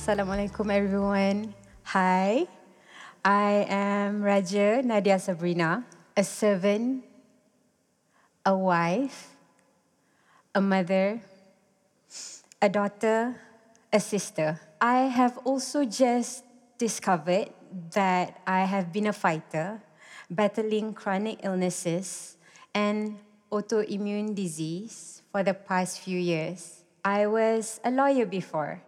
Assalamualaikum everyone. Hi. I am Raja Nadia Sabrina, a servant, a wife, a mother, a daughter, a sister. I have also just discovered that I have been a fighter battling chronic illnesses and autoimmune disease for the past few years. I was a lawyer before.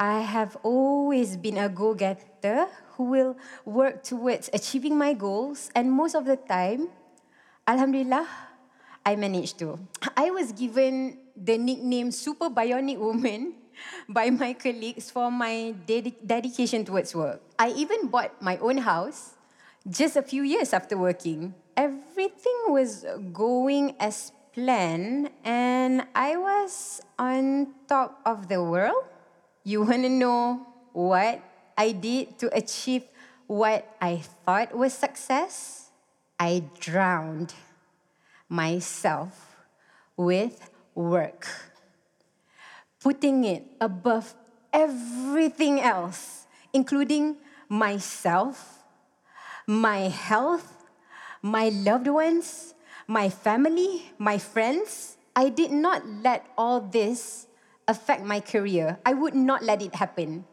I have always been a go getter who will work towards achieving my goals, and most of the time, Alhamdulillah, I managed to. I was given the nickname Super Bionic Woman by my colleagues for my ded- dedication towards work. I even bought my own house just a few years after working. Everything was going as planned, and I was on top of the world. You want to know what I did to achieve what I thought was success? I drowned myself with work, putting it above everything else, including myself, my health, my loved ones, my family, my friends. I did not let all this affect my career. I would not let it happen.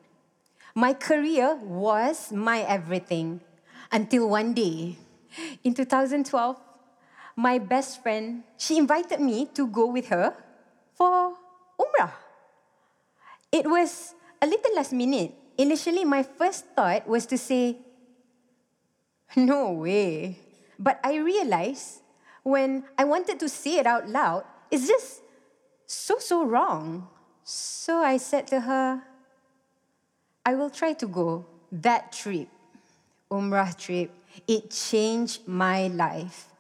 My career was my everything until one day in 2012 my best friend, she invited me to go with her for Umrah. It was a little last minute. Initially, my first thought was to say, no way. But I realized when I wanted to say it out loud, it's just so, so wrong. So I said to her, I will try to go. That trip, Umrah trip, it changed my life.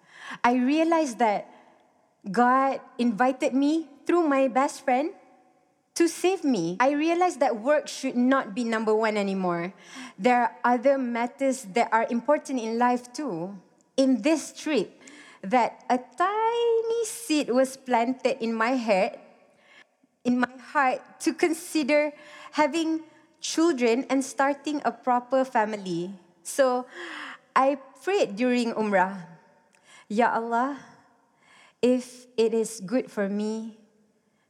I realized that God invited me through my best friend to save me. I realized that work should not be number one anymore. There are other matters that are important in life too. In this trip, that a tiny seed was planted in my head, in my heart, to consider having children and starting a proper family. So I prayed during Umrah. Ya Allah, if it is good for me,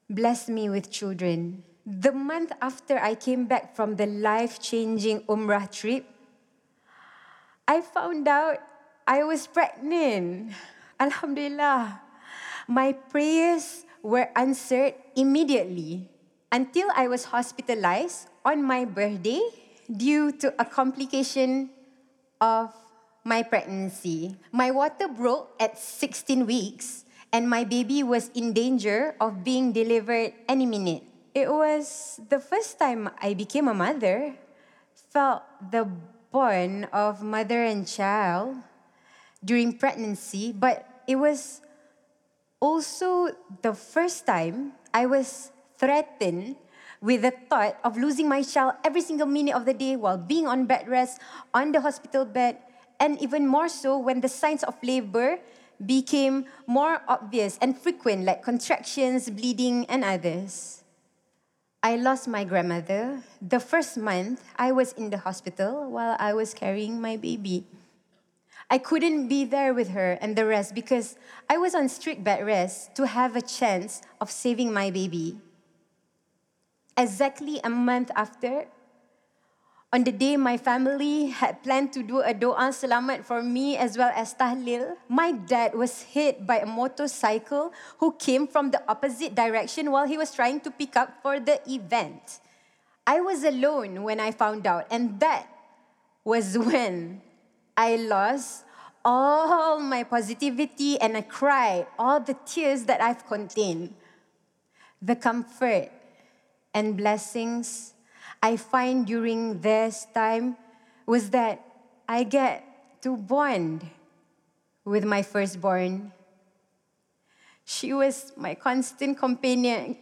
bless me with children. The month after I came back from the life changing Umrah trip, I found out I was pregnant. Alhamdulillah. My prayers were answered immediately until I was hospitalized on my birthday due to a complication of my pregnancy. My water broke at 16 weeks, and my baby was in danger of being delivered any minute. It was the first time I became a mother, felt the bond of mother and child during pregnancy, but it was also the first time I was threatened with the thought of losing my child every single minute of the day while being on bed rest, on the hospital bed, and even more so when the signs of labor became more obvious and frequent, like contractions, bleeding, and others. I lost my grandmother the first month I was in the hospital while I was carrying my baby. I couldn't be there with her and the rest because I was on strict bed rest to have a chance of saving my baby. Exactly a month after, on the day my family had planned to do a doa selamat for me as well as tahlil, my dad was hit by a motorcycle who came from the opposite direction while he was trying to pick up for the event. I was alone when I found out, and that was when I lost all my positivity and I cried all the tears that I've contained. The comfort and blessings I find during this time was that I get to bond with my firstborn. She was my constant companion.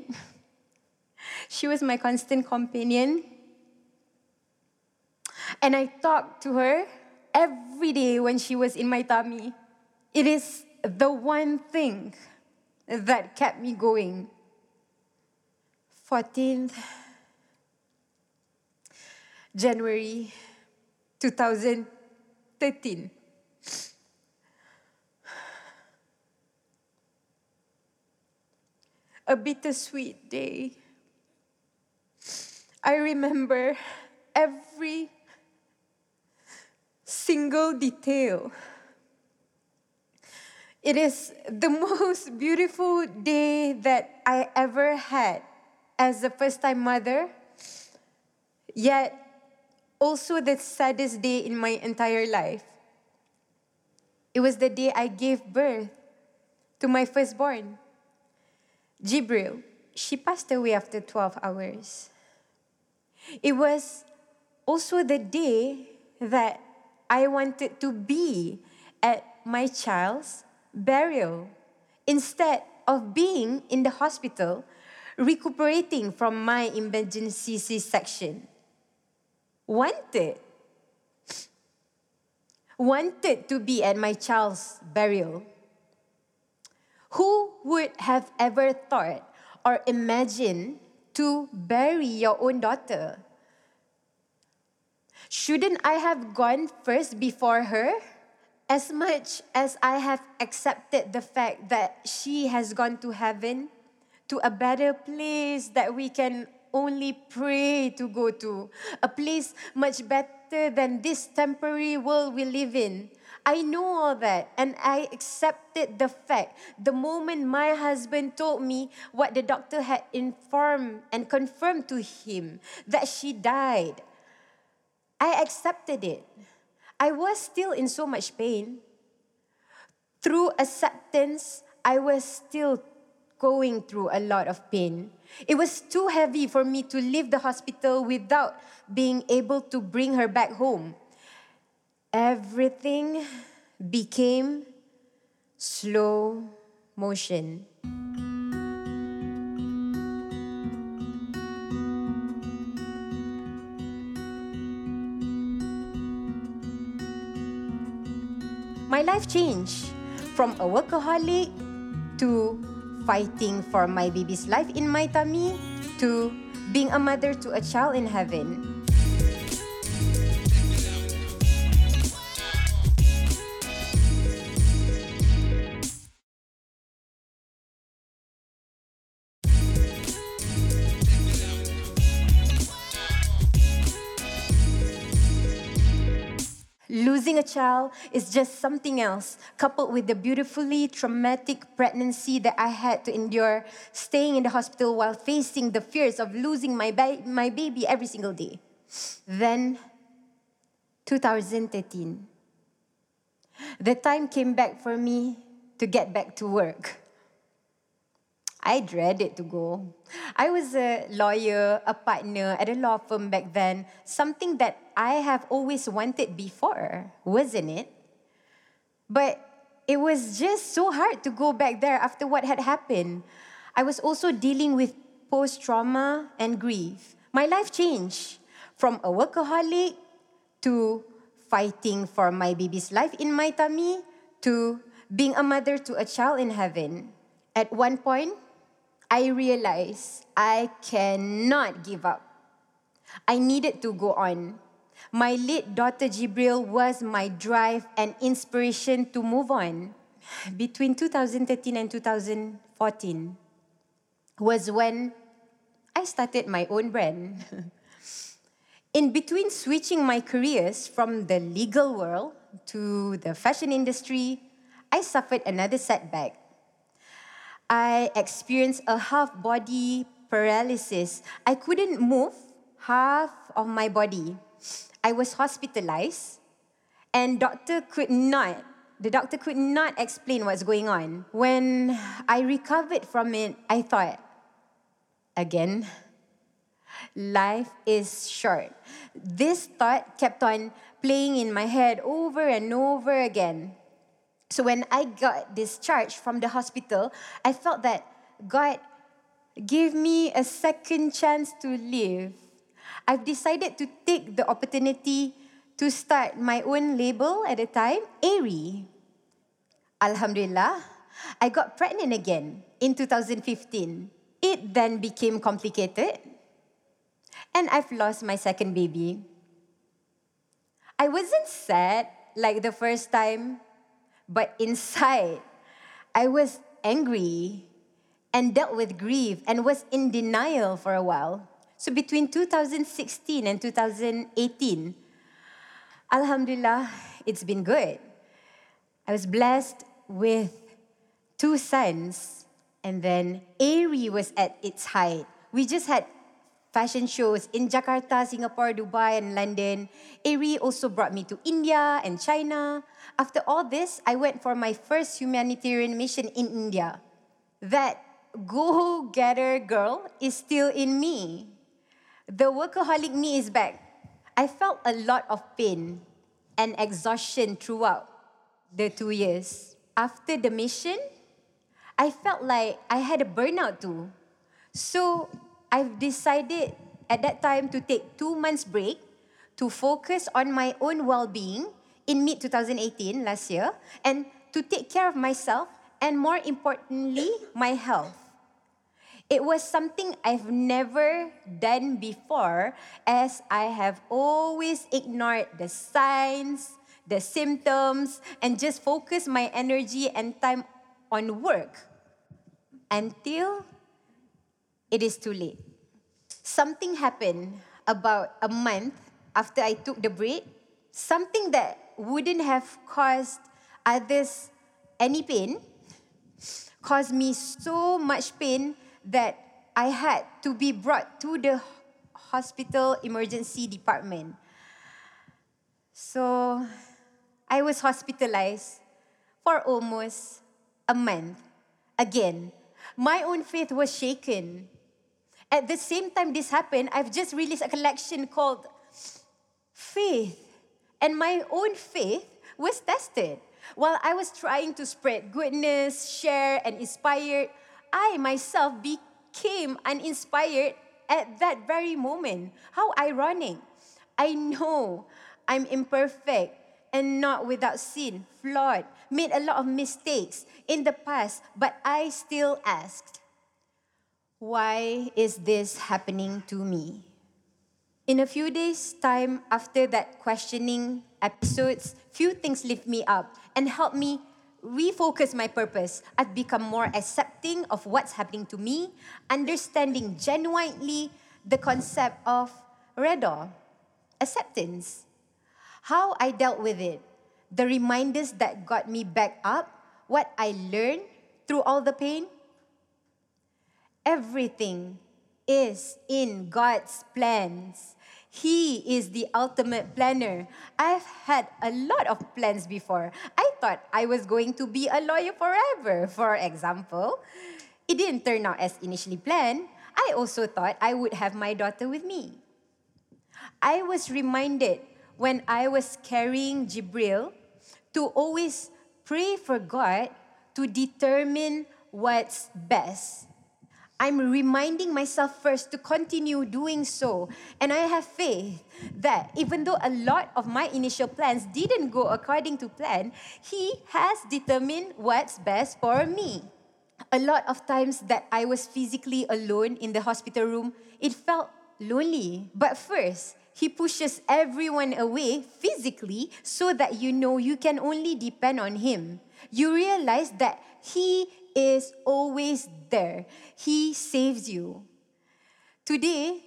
she was my constant companion. And I talked to her every day when she was in my tummy. It is the one thing that kept me going. 14th January 2013. A bittersweet day. I remember every single detail. It is the most beautiful day that I ever had as a first time mother, yet also the saddest day in my entire life. It was the day I gave birth to my firstborn, Jibril. She passed away after 12 hours. It was also the day that I wanted to be at my child's burial instead of being in the hospital recuperating from my emergency C section. Wanted. Wanted to be at my child's burial. Who would have ever thought or imagined to bury your own daughter? Shouldn't I have gone first before her? As much as I have accepted the fact that she has gone to heaven, to a better place that we can only pray to go to, a place much better than this temporary world we live in. I know all that and I accepted the fact the moment my husband told me what the doctor had informed and confirmed to him that she died. I accepted it. I was still in so much pain. Through acceptance, I was still going through a lot of pain. It was too heavy for me to leave the hospital without being able to bring her back home. Everything became slow motion. Life changed from a workaholic to fighting for my baby's life in my tummy to being a mother to a child in heaven. Losing a child is just something else, coupled with the beautifully traumatic pregnancy that I had to endure, staying in the hospital while facing the fears of losing my, ba- my baby every single day. Then, 2013, the time came back for me to get back to work. I dreaded to go. I was a lawyer, a partner at a law firm back then, something that I have always wanted before, wasn't it? But it was just so hard to go back there after what had happened. I was also dealing with post trauma and grief. My life changed from a workaholic to fighting for my baby's life in my tummy to being a mother to a child in heaven. At one point, I realized I cannot give up. I needed to go on. My late daughter Jibril was my drive and inspiration to move on. Between 2013 and 2014 was when I started my own brand. In between switching my careers from the legal world to the fashion industry, I suffered another setback I experienced a half body paralysis. I couldn't move half of my body. I was hospitalized and doctor could not the doctor could not explain what's going on. When I recovered from it, I thought, again, life is short. This thought kept on playing in my head over and over again. So when I got discharged from the hospital, I felt that God gave me a second chance to live. I've decided to take the opportunity to start my own label at the time, ARI. Alhamdulillah, I got pregnant again in 2015. It then became complicated, and I've lost my second baby. I wasn't sad like the first time, but inside, I was angry and dealt with grief and was in denial for a while. So between 2016 and 2018, Alhamdulillah, it's been good. I was blessed with two sons, and then ARI was at its height. We just had fashion shows in Jakarta, Singapore, Dubai, and London. ARI also brought me to India and China. After all this, I went for my first humanitarian mission in India. That go getter girl is still in me. The workaholic me is back. I felt a lot of pain and exhaustion throughout the two years. After the mission, I felt like I had a burnout too. So I've decided at that time to take two months break to focus on my own well-being in mid 2018 last year and to take care of myself and more importantly my health. It was something I've never done before, as I have always ignored the signs, the symptoms, and just focused my energy and time on work until it is too late. Something happened about a month after I took the break, something that wouldn't have caused others any pain, caused me so much pain that I had to be brought to the hospital emergency department. So I was hospitalized for almost a month. Again, my own faith was shaken. At the same time this happened, I've just released a collection called Faith. And my own faith was tested. While I was trying to spread goodness, share, and inspire I myself became uninspired at that very moment. How ironic. I know I'm imperfect and not without sin, flawed, made a lot of mistakes in the past, but I still asked, why is this happening to me? In a few days' time after that questioning episodes, few things lift me up and help me refocus my purpose. I've become more accepting of what's happening to me, understanding genuinely the concept of reda, acceptance. How I dealt with it, the reminders that got me back up, what I learned through all the pain. Everything is in God's plans. He is the ultimate planner. I've had a lot of plans before. I thought I was going to be a lawyer forever, for example. It didn't turn out as initially planned. I also thought I would have my daughter with me. I was reminded when I was carrying Jibril to always pray for God to determine what's best I'm reminding myself first to continue doing so. And I have faith that even though a lot of my initial plans didn't go according to plan, He has determined what's best for me. A lot of times that I was physically alone in the hospital room, it felt lonely. But first, He pushes everyone away physically so that you know you can only depend on Him. You realize that He is always there. He saves you. Today,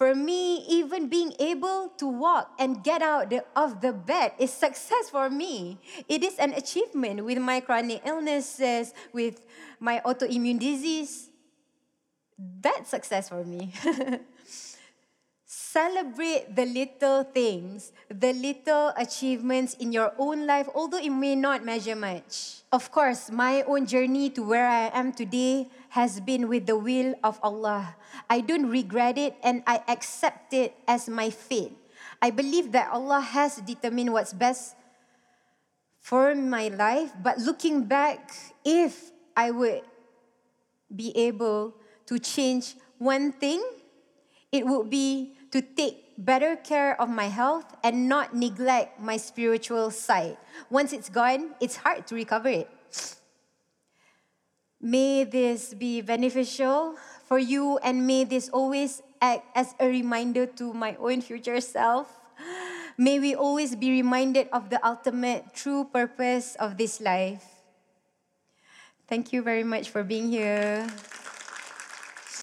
for me, even being able to walk and get out of the bed is success for me. It is an achievement with my chronic illnesses, with my autoimmune disease. That's success for me. Celebrate the little things, the little achievements in your own life, although it may not measure much. Of course, my own journey to where I am today has been with the will of Allah. I don't regret it and I accept it as my fate. I believe that Allah has determined what's best for my life, but looking back, if I would be able to change one thing, it would be to take better care of my health and not neglect my spiritual side. Once it's gone, it's hard to recover it. May this be beneficial for you and may this always act as a reminder to my own future self. May we always be reminded of the ultimate true purpose of this life. Thank you very much for being here.